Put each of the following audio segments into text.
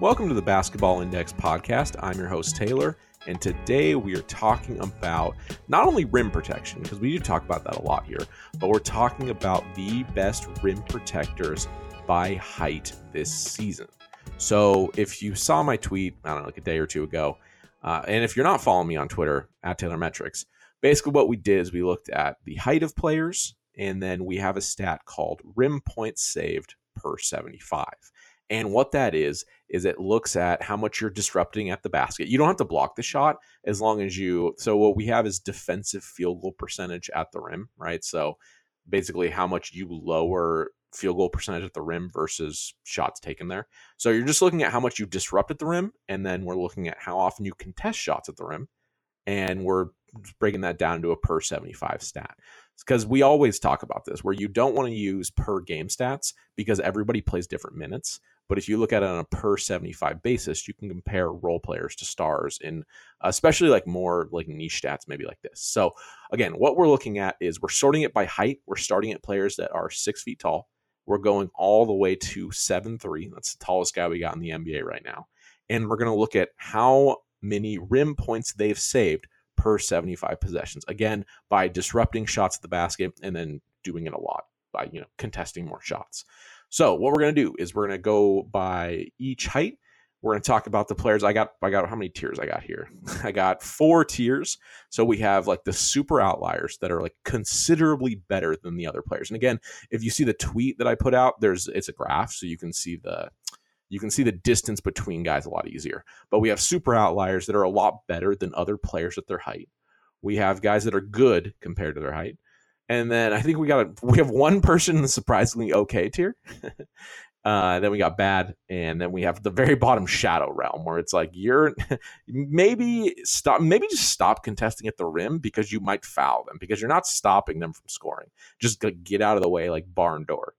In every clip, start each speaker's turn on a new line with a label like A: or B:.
A: Welcome to the Basketball Index podcast. I'm your host, Taylor, and today we are talking about not only rim protection, because we do talk about that a lot here, but we're talking about the best rim protectors by height this season. So if you saw my tweet, I don't know, like a day or two ago, uh, and if you're not following me on Twitter at Taylor Metrics, basically what we did is we looked at the height of players, and then we have a stat called rim points saved per 75. And what that is, is it looks at how much you're disrupting at the basket. You don't have to block the shot as long as you. So, what we have is defensive field goal percentage at the rim, right? So, basically, how much you lower field goal percentage at the rim versus shots taken there. So, you're just looking at how much you disrupt at the rim, and then we're looking at how often you contest shots at the rim. And we're breaking that down to a per 75 stat because we always talk about this where you don't want to use per game stats because everybody plays different minutes but if you look at it on a per 75 basis, you can compare role players to stars in especially like more like niche stats, maybe like this. So again, what we're looking at is we're sorting it by height. We're starting at players that are six feet tall. We're going all the way to seven three. That's the tallest guy we got in the NBA right now. And we're going to look at how many rim points they've saved per 75 possessions. Again, by disrupting shots at the basket and then doing it a lot by, you know, contesting more shots. So what we're gonna do is we're gonna go by each height. We're gonna talk about the players. I got I got how many tiers I got here? I got four tiers. So we have like the super outliers that are like considerably better than the other players. And again, if you see the tweet that I put out, there's it's a graph, so you can see the you can see the distance between guys a lot easier. But we have super outliers that are a lot better than other players at their height. We have guys that are good compared to their height. And then I think we got a, we have one person in the surprisingly okay tier. uh, then we got bad, and then we have the very bottom shadow realm where it's like you're maybe stop, maybe just stop contesting at the rim because you might foul them because you're not stopping them from scoring. Just get out of the way like barn door.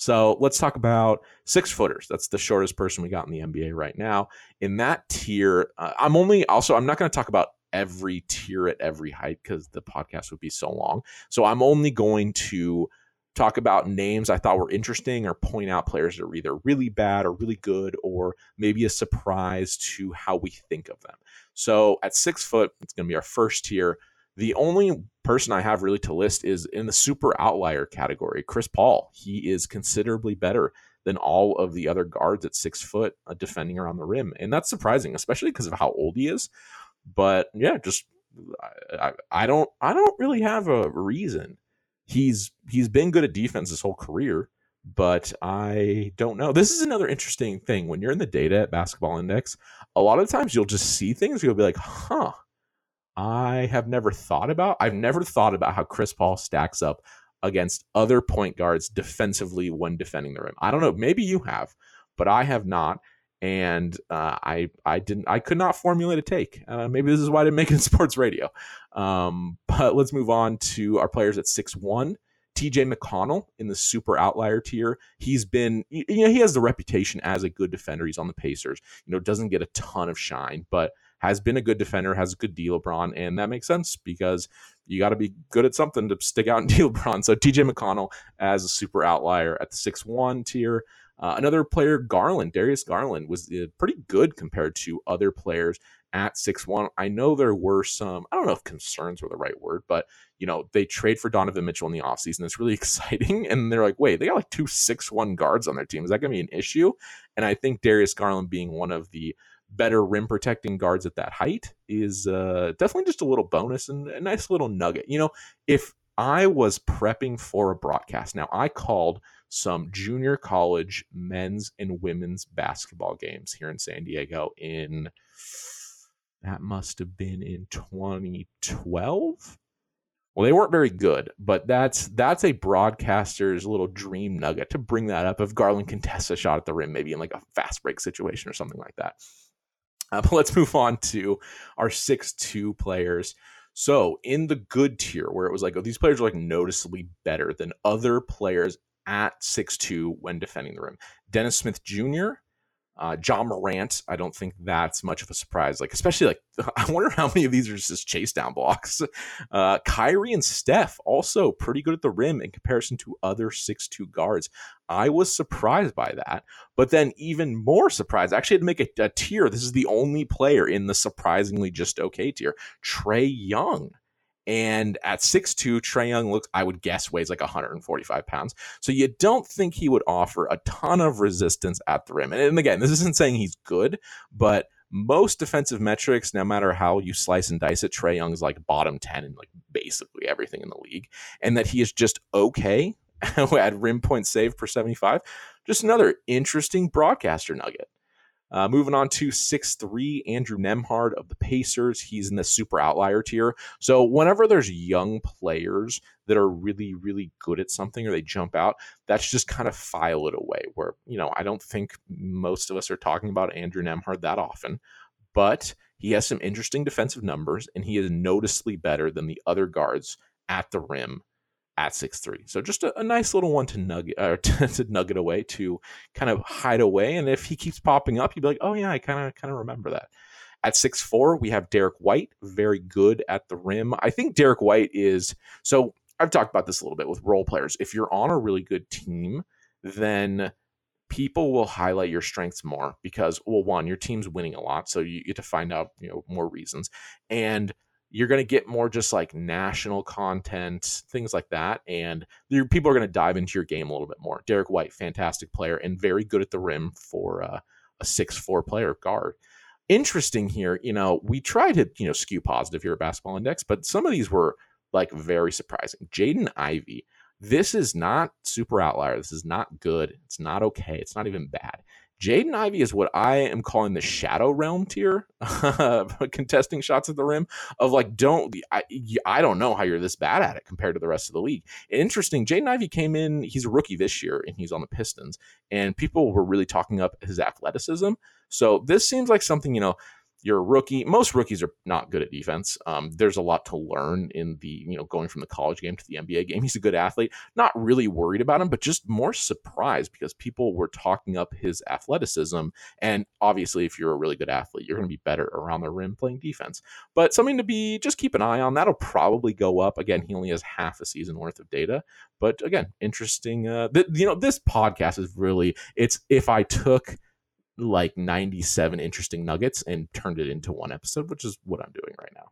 A: So let's talk about six footers. That's the shortest person we got in the NBA right now. In that tier, uh, I'm only also I'm not going to talk about every tier at every height because the podcast would be so long. So I'm only going to talk about names I thought were interesting or point out players that are either really bad or really good or maybe a surprise to how we think of them. So at six foot, it's going to be our first tier. The only person I have really to list is in the super outlier category, Chris Paul. He is considerably better than all of the other guards at six foot uh, defending around the rim. And that's surprising, especially because of how old he is. But yeah, just I, I don't I don't really have a reason. He's he's been good at defense his whole career, but I don't know. This is another interesting thing when you're in the data at Basketball Index. A lot of times you'll just see things. You'll be like, huh. I have never thought about. I've never thought about how Chris Paul stacks up against other point guards defensively when defending the rim. I don't know. Maybe you have, but I have not and uh, I I didn't I could not formulate a take. Uh, maybe this is why I didn't make it in sports radio. Um, but let's move on to our players at six one. TJ McConnell in the super outlier tier. He's been, you know, he has the reputation as a good defender. He's on the Pacers. You know, doesn't get a ton of shine, but has been a good defender, has a good D LeBron, and that makes sense because you got to be good at something to stick out and D LeBron. So TJ McConnell as a super outlier at the six one tier. Uh, another player, Garland, Darius Garland, was uh, pretty good compared to other players at six one. I know there were some, I don't know if concerns were the right word, but you know, they trade for Donovan Mitchell in the offseason. It's really exciting. And they're like, wait, they got like two six one guards on their team. Is that going to be an issue? And I think Darius Garland being one of the better rim protecting guards at that height is uh, definitely just a little bonus and a nice little nugget. You know, if I was prepping for a broadcast, now I called some junior college men's and women's basketball games here in San Diego in that must have been in 2012 well they weren't very good but that's that's a broadcaster's little dream nugget to bring that up if garland can test a shot at the rim maybe in like a fast break situation or something like that. Uh, but let's move on to our six two players. So in the good tier where it was like oh these players are like noticeably better than other players at six two when defending the rim. Dennis Smith Jr., Uh, Ja Morant, I don't think that's much of a surprise. Like, especially like, I wonder how many of these are just chase down blocks. Uh, Kyrie and Steph also pretty good at the rim in comparison to other six-two guards. I was surprised by that, but then even more surprised. I actually had to make a, a tier. This is the only player in the surprisingly just okay tier. Trae Young and at 6'2, Trae Young looks, I would guess, weighs like 145 pounds. So you don't think he would offer a ton of resistance at the rim. And, and again, this isn't saying he's good, but most defensive metrics, no matter how you slice and dice it, Trae Young's like bottom 10 in like basically everything in the league. And that he is just okay at rim point save per 75. Just another interesting broadcaster nugget. Uh, moving on to six three, Andrew Nembhard of the Pacers. He's in the super outlier tier. So whenever there's young players that are really, really good at something or they jump out, that's just kind of file it away. Where, you know, I don't think most of us are talking about Andrew Nembhard that often, but he has some interesting defensive numbers and he is noticeably better than the other guards at the rim at six three. So just a, a, nice little one to nugget uh, to, to nugget away to kind of hide away. And if he keeps popping up, you'd be like, oh yeah, I kind of kind of remember that. At six four, we have Derrick White, very good at the rim. I think Derrick White is so. I've talked about this a little bit with role players. If you're on a really good team, then people will highlight your strengths more because well one your team's winning a lot so you get to find out you know more reasons and you're going to get more just like national content, things like that. And your people are going to dive into your game a little bit more. Derrick White, fantastic player and very good at the rim for uh, a six-four player guard. Interesting here, you know, we try to, you know, skew positive here at Basketball Index, but some of these were like very surprising. Jaden Ivey, this is not super outlier. This is not good. It's not okay. It's not even bad. Jaden Ivey is what I am calling the shadow realm tier, contesting shots at the rim. Of like, don't I? I don't know how you're this bad at it compared to the rest of the league. Interesting. Jaden Ivey came in. He's a rookie this year, and he's on the Pistons. And people were really talking up his athleticism. So this seems like something you know you're a rookie. Most rookies are not good at defense. Um, there's a lot to learn in the, you know, going from the college game to the NBA game. He's a good athlete. Not really worried about him, but just more surprised because people were talking up his athleticism. And obviously, if you're a really good athlete, you're going to be better around the rim playing defense. But something to be just keep an eye on. That'll probably go up. Again, he only has half a season worth of data. But again, interesting. Uh, th- you know, this podcast is really, it's if I took – like 97 interesting nuggets and turned it into one episode, which is what I'm doing right now.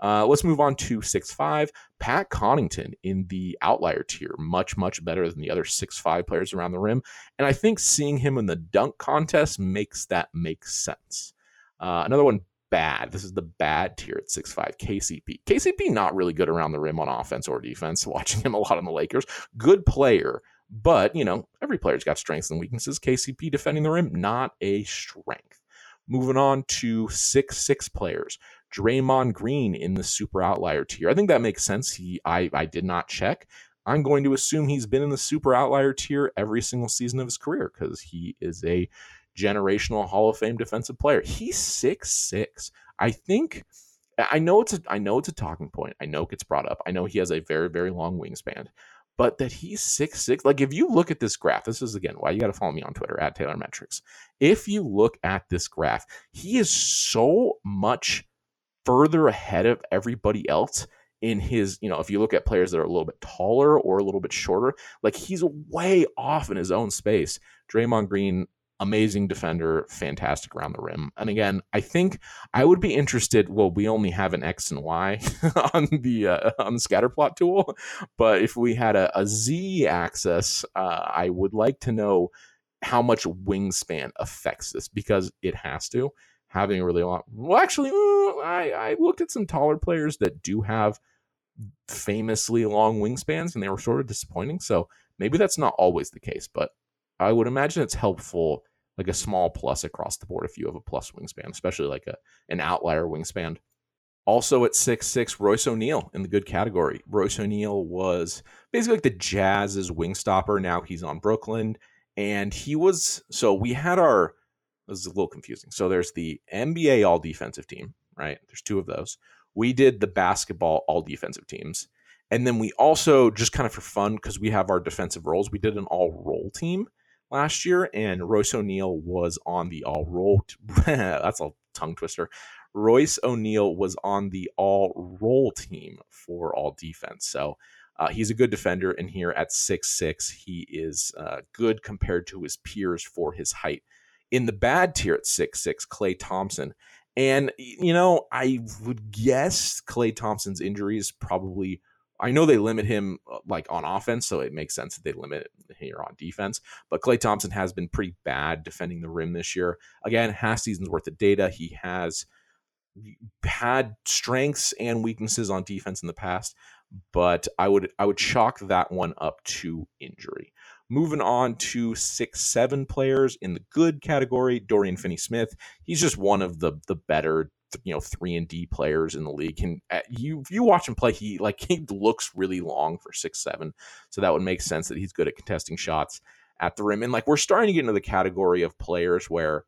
A: Uh, let's move on to six five. Pat Connaughton in the outlier tier, much, much better than the other six five players around the rim. And I think seeing him in the dunk contest makes that make sense. Uh, another one, bad. This is the bad tier at six five. KCP. KCP not really good around the rim on offense or defense. Watching him a lot on the Lakers. Good player, but, you know, every player's got strengths and weaknesses. KCP defending the rim, not a strength. Moving on to six six players. Draymond Green in the super outlier tier. I think that makes sense. He I I did not check. I'm going to assume he's been in the super outlier tier every single season of his career because he is a generational Hall of Fame defensive player. He's six six. I think I know it's a I know it's a talking point. I know it gets brought up. I know he has a very very long wingspan but that he's six six. Like if you look at this graph, this is again why you got to follow me on Twitter at Taylor Metrics. If you look at this graph, he is so much further ahead of everybody else in his, you know, if you look at players that are a little bit taller or a little bit shorter, like he's way off in his own space. Draymond Green amazing defender, fantastic around the rim. And again, I think I would be interested. Well, we only have an X and Y on the uh, on the scatter plot tool, but if we had a, a Z axis, uh, I would like to know how much wingspan affects this because it has to. Having a really long, well, actually, I, I looked at some taller players that do have famously long wingspans, and they were sort of disappointing. So maybe that's not always the case, but I would imagine it's helpful, like a small plus across the board if you have a plus wingspan, especially like a an outlier wingspan. Also at six six, Royce O'Neale in the good category. Royce O'Neale was basically like the Jazz's wing stopper. Now he's on Brooklyn, and he was so we had our. This is a little confusing. So there's the NBA All Defensive Team, right? There's two of those. We did the basketball All Defensive Teams, and then we also just kind of for fun because we have our defensive roles. We did an All Role team last year, and Royce O'Neale was on the all roll. that's a tongue twister. Royce O'Neale was on the all roll team for all defense. So uh, he's a good defender, and here at six six, he is uh, good compared to his peers for his height. In the bad tier at six six, Klay Thompson. And, you know, I would guess Klay Thompson's injuries probably I know they limit him uh, like on offense, so it makes sense that they limit here on defense. But Klay Thompson has been pretty bad defending the rim this year. Again, half season's worth of data. He has had strengths and weaknesses on defense in the past, but I would I would chalk that one up to injury. Moving on to six seven players in the good category, Dorian Finney Smith. He's just one of the the better you know three and D players in the league. Can uh, you you watch him play? He like he looks really long for six seven, so that would make sense that he's good at contesting shots at the rim. And like we're starting to get into the category of players where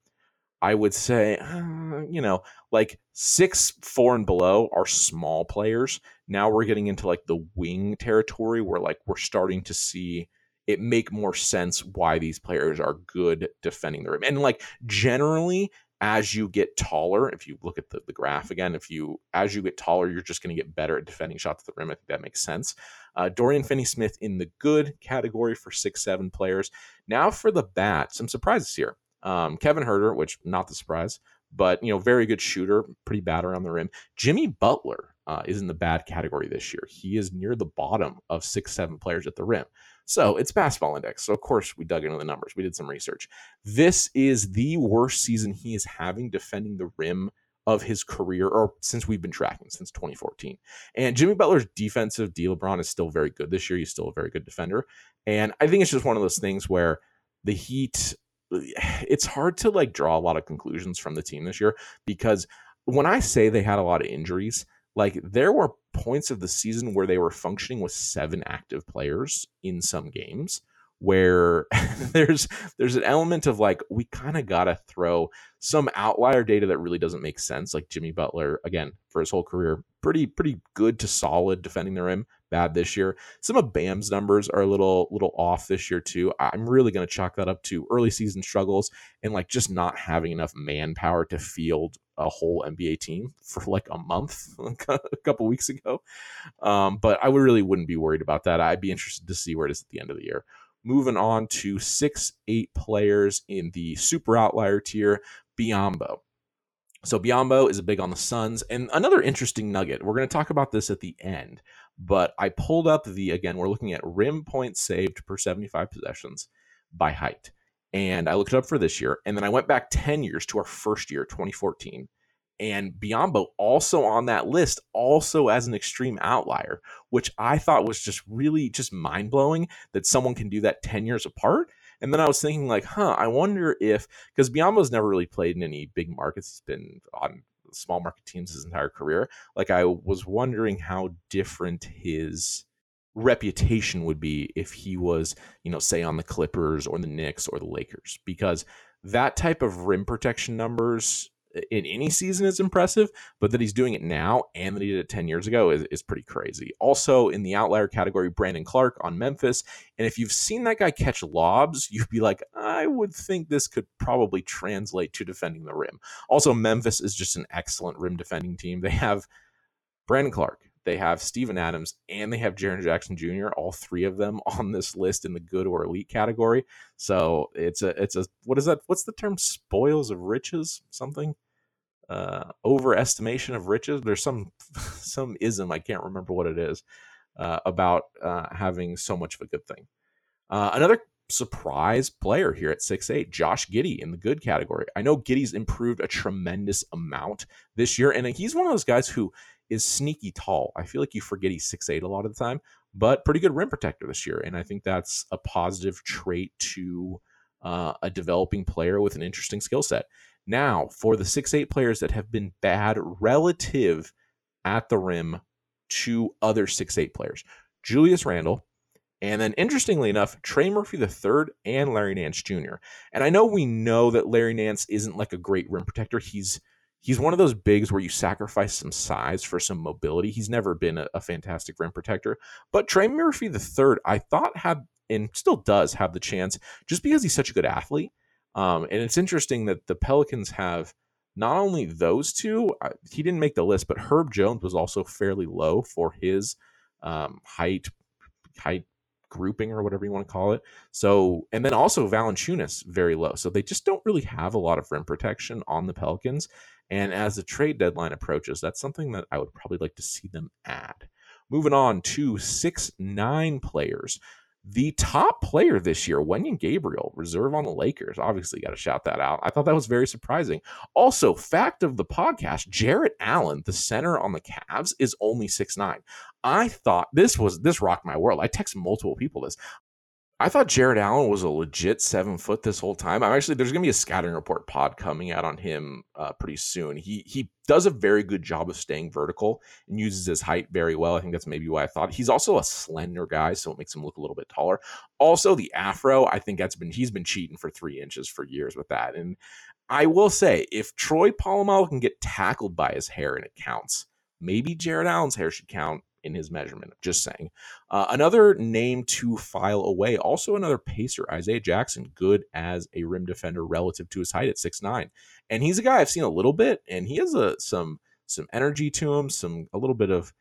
A: I would say, uh, you know, like six four and below are small players. Now we're getting into like the wing territory where like we're starting to see it make more sense why these players are good defending the rim. And like generally, as you get taller, if you look at the, the graph again, if you as you get taller, you're just going to get better at defending shots at the rim. I think that makes sense. Uh, Dorian Finney Smith in the good category for six seven players. Now for the bat, some surprises here. Um, Kevin Huerter, which not the surprise, but you know, very good shooter, pretty bad around the rim. Jimmy Butler uh, is in the bad category this year. He is near the bottom of six seven players at the rim. So it's basketball index. So of course we dug into the numbers. We did some research. This is the worst season he is having defending the rim of his career, or since we've been tracking since 2014. And Jimmy Butler's defensive D LeBron is still very good this year. He's still a very good defender. And I think it's just one of those things where the Heat, it's hard to like draw a lot of conclusions from the team this year because when I say they had a lot of injuries, like there were points of the season where they were functioning with seven active players in some games where there's there's an element of like we kind of got to throw some outlier data that really doesn't make sense like Jimmy Butler again for his whole career pretty pretty good to solid defending the rim bad this year. Some of Bam's numbers are a little little off this year too. I'm really to chalk that up to early season struggles and like just not having enough manpower to field a whole NBA team for like a month a couple weeks ago. Um, but I would really wouldn't be worried about that. I'd be interested to see where it is at the end of the year. Moving on to six, eight players in the super outlier tier, Biyombo. So Biyombo is a big on the Suns. And another interesting nugget, we're going to talk about this at the end, but I pulled up the, again, we're looking at rim points saved per 75 possessions by height and I looked it up for this year. And then I went back 10 years to our first year, 2014. And Biyombo also on that list, also as an extreme outlier, which I thought was just really just mind blowing that someone can do that 10 years apart. And then I was thinking, like, huh, I wonder if, because Biyombo's never really played in any big markets. He's been on small market teams his entire career. Like, I was wondering how different his reputation would be if he was, you know, say on the Clippers or the Knicks or the Lakers, because that type of rim protection numbers in any season is impressive, but that he's doing it now and that he did it 10 years ago is, is pretty crazy. Also, in the outlier category, Brandon Clarke on Memphis. And if you've seen that guy catch lobs, you'd be like, I would think this could probably translate to defending the rim. Also, Memphis is just an excellent rim defending team. They have Brandon Clarke, they have Steven Adams and they have Jaren Jackson Jr. All three of them on this list in the good or elite category. So it's a it's a what is that? What's the term? Spoils of riches? Something? Uh, overestimation of riches. There's some some ism I can't remember what it is uh, about uh, having so much of a good thing. Uh, another surprise player here at six eight, Josh Giddey in the good category. I know Giddey's improved a tremendous amount this year, and he's one of those guys who is sneaky tall. I feel like you forget he's six eight a lot of the time, but pretty good rim protector this year. And I think that's a positive trait to uh, a developing player with an interesting skill set. Now, for the six eight players that have been bad relative at the rim to other six eight players, Julius Randle, and then interestingly enough, Trey Murphy III and Larry Nance Jr. And I know we know that Larry Nance isn't like a great rim protector. He's he's one of those bigs where you sacrifice some size for some mobility. He's never been a, a fantastic rim protector, but Trey Murphy the third, I thought had and still does have the chance just because he's such a good athlete. Um, and it's interesting that the Pelicans have not only those two, he didn't make the list, but Herb Jones was also fairly low for his um, height height grouping or whatever you want to call it. So, and then also Valanciunas very low. So they just don't really have a lot of rim protection on the Pelicans. And as the trade deadline approaches, that's something that I would probably like to see them add. Moving on to six nine players. The top player this year, Wenyen Gabriel, reserve on the Lakers. Obviously, got to shout that out. I thought that was very surprising. Also, fact of the podcast: Jarrett Allen, the center on the Cavs, is only six nine. I thought this was this rocked my world. I texted multiple people this. I thought Jarrett Allen was a legit seven foot this whole time. I'm actually there's gonna be a scouting report pod coming out on him uh, pretty soon. He he does a very good job of staying vertical and uses his height very well. I think that's maybe why I thought he's also a slender guy, so it makes him look a little bit taller. Also, the afro, I think that's been he's been cheating for three inches for years with that. And I will say, if Troy Polamalu can get tackled by his hair and it counts, maybe Jarrett Allen's hair should count in his measurement. Just saying. Uh, another name to file away, also another pacer, Isaiah Jackson, good as a rim defender relative to his height at six nine, and he's a guy I've seen a little bit, and he has a some some energy to him, some a little bit of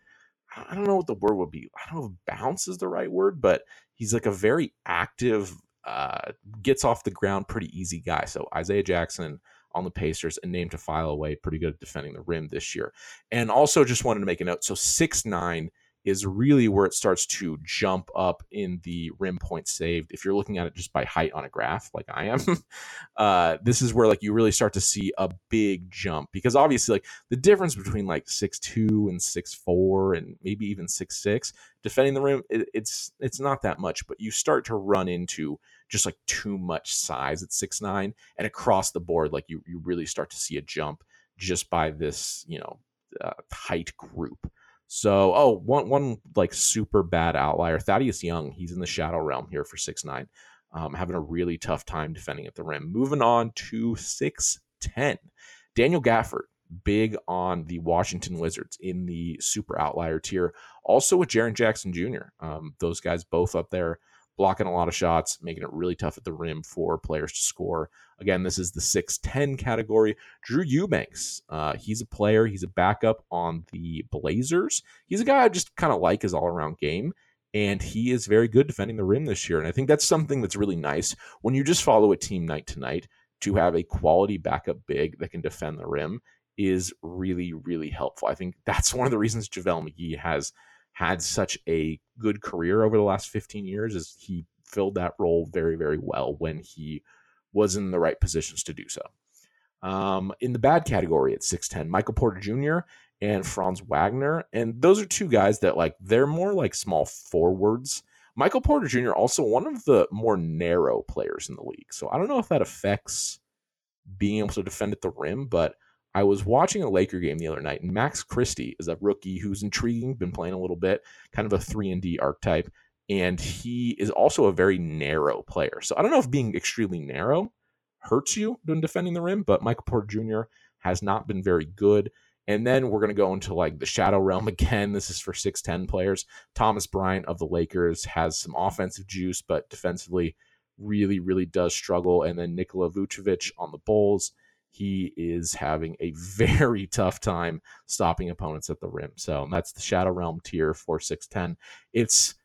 A: I don't know what the word would be. I don't know if bounce is the right word, but he's like a very active, uh, gets off the ground pretty easy guy. So Isaiah Jackson on the Pacers, a name to file away. Pretty good at defending the rim this year. And also just wanted to make a note. So six nine is really where it starts to jump up in the rim points saved. If you're looking at it just by height on a graph, like I am, uh, this is where like you really start to see a big jump because obviously like the difference between like six two and six four and maybe even six six defending the rim, it, it's it's not that much, but you start to run into just like too much size at six nine and across the board, like you you really start to see a jump just by this you know uh, height group. So, oh, one one like super bad outlier, Thaddeus Young. He's in the shadow realm here for six nine, um, having a really tough time defending at the rim. Moving on to six ten, Daniel Gafford, big on the Washington Wizards in the super outlier tier. Also with Jaren Jackson Jr. Um, those guys both up there blocking a lot of shots, making it really tough at the rim for players to score. Again, this is the 6'10 category. Drew Eubanks, uh, he's a player, he's a backup on the Blazers. He's a guy I just kind of like his all around game. And he is very good defending the rim this year. And I think that's something that's really nice when you just follow a team night to night to have a quality backup big that can defend the rim is really, really helpful. I think that's one of the reasons JaVale McGee has had such a good career over the last 15 years is he filled that role very, very well when he was in the right positions to do so. Um, in the bad category at 6'10, Michael Porter Jr. and Franz Wagner. And those are two guys that like they're more like small forwards. Michael Porter Jr. also one of the more narrow players in the league. So I don't know if that affects being able to defend at the rim, but I was watching a Laker game the other night, and Max Christie is a rookie who's intriguing, been playing a little bit, kind of a three and D archetype, and he is also a very narrow player. So I don't know if being extremely narrow hurts you when defending the rim, but Michael Porter Jr. has not been very good. And then we're going to go into like the shadow realm again. This is for 6'10 players. Thomas Bryant of the Lakers has some offensive juice, but defensively really, really does struggle. And then Nikola Vucevic on the Bulls he is having a very tough time stopping opponents at the rim. So that's the Shadow Realm tier for 6'10. It's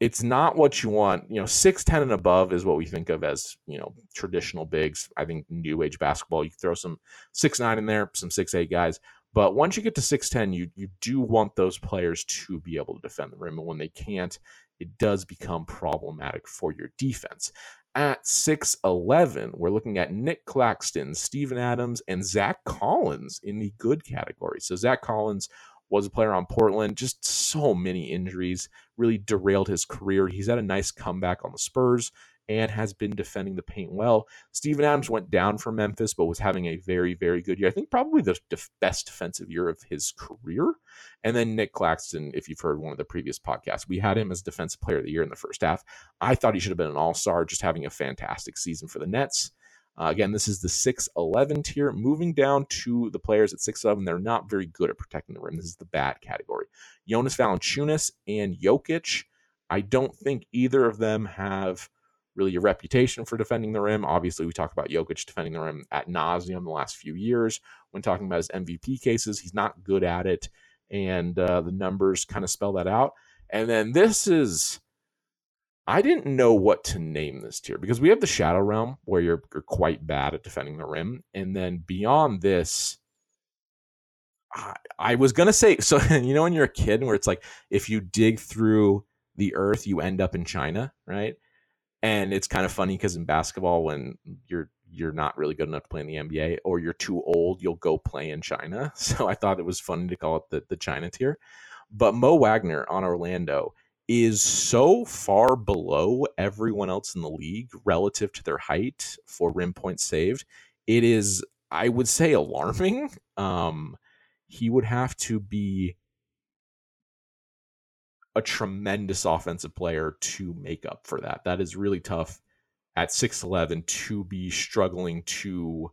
A: it's not what you want. You know, 6'10 and above is what we think of as, you know, traditional bigs. I think new age basketball, you throw some six nine in there, some six eight guys. But once you get to 6'10, you you do want those players to be able to defend the rim. And when they can't, it does become problematic for your defense. At 6'11, we're looking at Nick Claxton, Steven Adams, and Zach Collins in the good category. So, Zach Collins was a player on Portland, just so many injuries, really derailed his career. He's had a nice comeback on the Spurs and has been defending the paint well. Steven Adams went down for Memphis, but was having a very, very good year. I think probably the def- best defensive year of his career. And then Nick Claxton, if you've heard one of the previous podcasts, we had him as Defensive Player of the Year in the first half. I thought he should have been an all star, just having a fantastic season for the Nets. Uh, again, this is the 6'11 tier. Moving down to the players at 6'11, they're not very good at protecting the rim. This is the bad category. Jonas Valanciunas and Jokic. I don't think either of them have really a reputation for defending the rim. Obviously, we talk about Jokic defending the rim at nauseum the last few years. When talking about his MVP cases, he's not good at it, and uh, the numbers kind of spell that out. And then this is I didn't know what to name this tier because we have the Shadow Realm where you're, you're quite bad at defending the rim. And then beyond this, I, I was going to say, so, you know, when you're a kid where it's like, if you dig through the earth, you end up in China, right? And it's kind of funny because in basketball, when you're you're not really good enough to play in the NBA or you're too old, you'll go play in China. So I thought it was funny to call it the, the China tier. But Mo Wagner on Orlando is so far below everyone else in the league relative to their height for rim points saved. It is, I would say, alarming. Um, he would have to be a tremendous offensive player to make up for that. That is really tough at 6'11 to be struggling to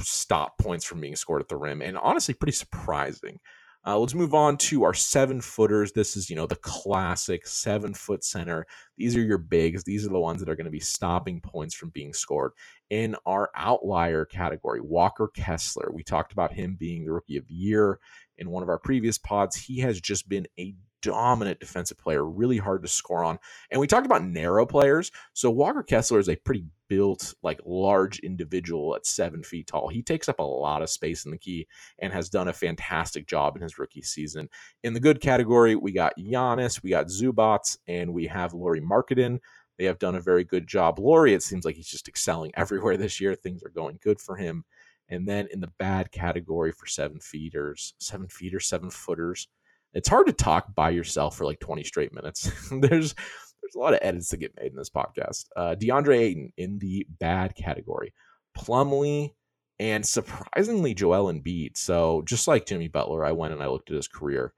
A: stop points from being scored at the rim. And honestly, pretty surprising. Uh, let's move on to our seven footers. This is, you know, the classic seven foot center. These are your bigs. These are the ones that are going to be stopping points from being scored. In our outlier category, Walker Kessler, we talked about him being the rookie of the year in one of our previous pods. He has just been a dominant defensive player, really hard to score on. And we talked about narrow players. So Walker Kessler is a pretty built, like large individual at seven feet tall. He takes up a lot of space in the key and has done a fantastic job in his rookie season. In the good category, we got Giannis, we got Zubac, and we have Lauri Markkanen. They have done a very good job. Lauri, it seems like he's just excelling everywhere this year. Things are going good for him. And then in the bad category for seven feeters, seven feeters, seven footers, it's hard to talk by yourself for like 20 straight minutes. there's there's a lot of edits to get made in this podcast. Uh, DeAndre Ayton in the bad category, Plumlee, and surprisingly Joel Embiid. So just like Jimmy Butler, I went and I looked at his career,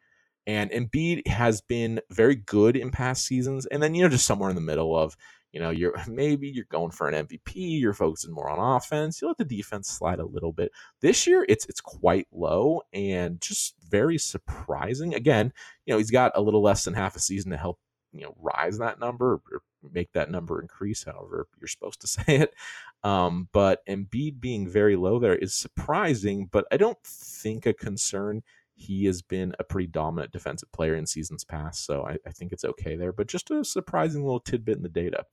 A: and Embiid has been very good in past seasons, and then you know just somewhere in the middle of you know, you're maybe you're going for an MVP, you're focusing more on offense. You let the defense slide a little bit. This year, it's it's quite low and just very surprising. Again, you know, he's got a little less than half a season to help you know rise that number or make that number increase however you're supposed to say it um, but Embiid being very low there is surprising but I don't think a concern he has been a pretty dominant defensive player in seasons past, so I, I think it's okay there. But just a surprising little tidbit in the data.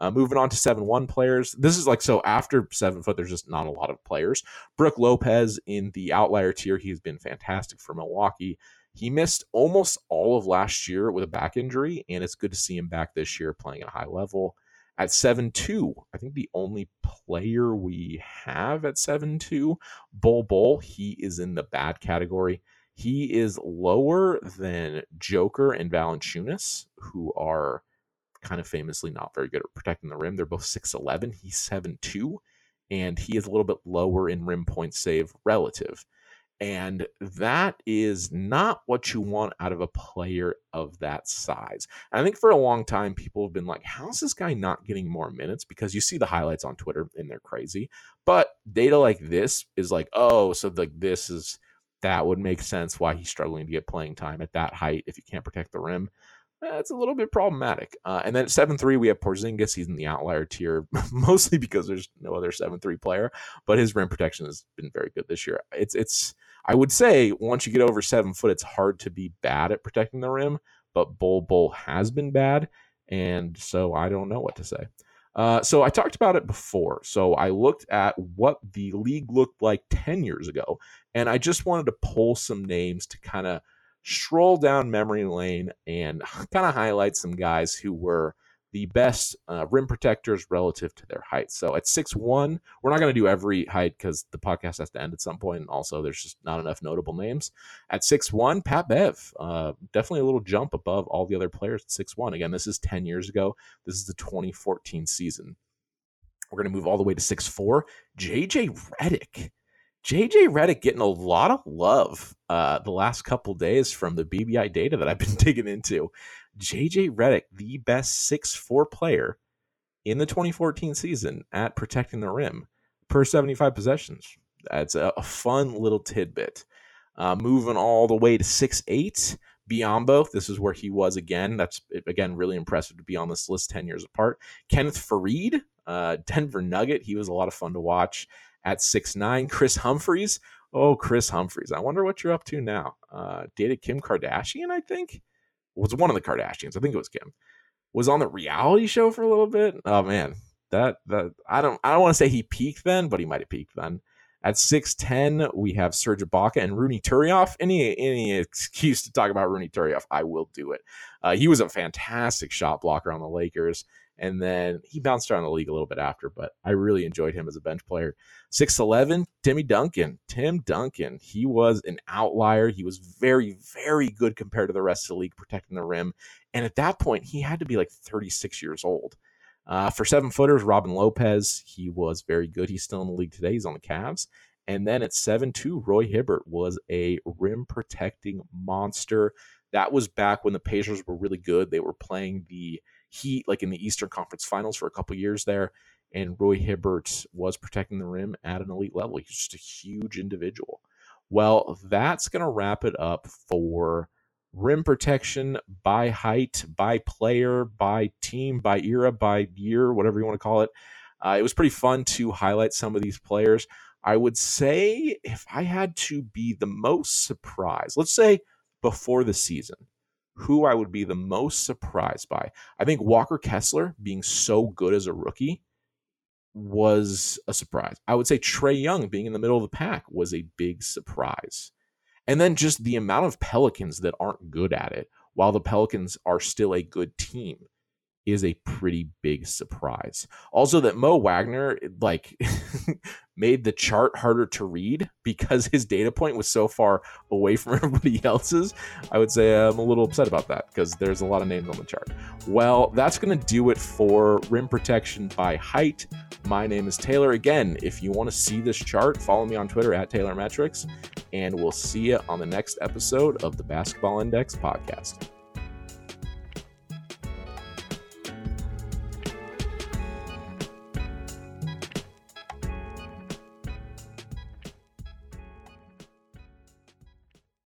A: Uh, moving on to 7 1 players. This is like so after 7 foot, there's just not a lot of players. Brook Lopez in the outlier tier, he's been fantastic for Milwaukee. He missed almost all of last year with a back injury, and it's good to see him back this year playing at a high level. At 7 2, I think the only player we have at 7 2, Bol Bol, he is in the bad category. He is lower than Joker and Valanciunas, who are kind of famously not very good at protecting the rim. They're both 6'11. He's 7'2, and he is a little bit lower in rim point save relative. And that is not what you want out of a player of that size. And I think for a long time, people have been like, how's this guy not getting more minutes? Because you see the highlights on Twitter and they're crazy. But data like this is like, oh, so like this is that would make sense why he's struggling to get playing time at that height if you can't protect the rim. That's a little bit problematic. Uh, and then at 7 3, we have Porzingis. He's in the outlier tier, mostly because there's no other 7 3 player, but his rim protection has been very good this year. It's, it's, I would say once you get over seven foot, it's hard to be bad at protecting the rim, but Bol Bol has been bad. And so I don't know what to say. Uh, so I talked about it before. So I looked at what the league looked like 10 years ago, and I just wanted to pull some names to kind of stroll down memory lane and kind of highlight some guys who were the best uh, rim protectors relative to their height. So at six one, we're not going to do every height because the podcast has to end at some point, and also there's just not enough notable names. At six one, Pat Bev, uh, definitely a little jump above all the other players at six one. Again, this is ten years ago. This is the 2014 season. We're going to move all the way to six four. JJ Redick. JJ Redick getting a lot of love uh, the last couple days from the BBI data that I've been digging into. JJ Redick, the best six four player in the 2014 season at protecting the rim per 75 possessions. That's a, a fun little tidbit. Uh, moving all the way to six eight, Biyombo. This is where he was again. That's again really impressive to be on this list 10 years apart. Kenneth Faried, uh, Denver Nugget. He was a lot of fun to watch at six nine. Kris Humphries. Oh, Kris Humphries. I wonder what you're up to now. Uh, dated Kim Kardashian, I think. Was one of the Kardashians. I think it was Kim. Was on the reality show for a little bit. Oh man, that that I don't I don't want to say he peaked then, but he might have peaked then. At 6'10, we have Serge Ibaka and Ronny Turiaf. Any any excuse to talk about Ronny Turiaf, I will do it. Uh, he was a fantastic shot blocker on the Lakers, and then he bounced around the league a little bit after, but I really enjoyed him as a bench player. 6'11, Timmy Duncan. Tim Duncan, he was an outlier. He was very, very good compared to the rest of the league protecting the rim. And at that point, he had to be like 36 years old. Uh, for seven footers, Robin Lopez, he was very good. He's still in the league today. He's on the Cavs. And then at 7 2, Roy Hibbert was a rim protecting monster. That was back when the Pacers were really good. They were playing the Heat like in the Eastern Conference Finals for a couple years there. And Roy Hibbert was protecting the rim at an elite level. He's just a huge individual. Well, that's going to wrap it up for rim protection by height, by player, by team, by era, by year, whatever you want to call it. Uh, it was pretty fun to highlight some of these players. I would say if I had to be the most surprised, let's say before the season, who I would be the most surprised by. I think Walker Kessler being so good as a rookie was a surprise. I would say Trae Young being in the middle of the pack was a big surprise. And then just the amount of Pelicans that aren't good at it, while the Pelicans are still a good team, is a pretty big surprise. Also, that Mo Wagner like made the chart harder to read because his data point was so far away from everybody else's. I would say I'm a little upset about that because there's a lot of names on the chart. Well, that's going to do it for rim protection by height. My name is Taylor. Again, if you want to see this chart, follow me on Twitter at Taylor Metrics, and we'll see you on the next episode of the Basketball Index podcast.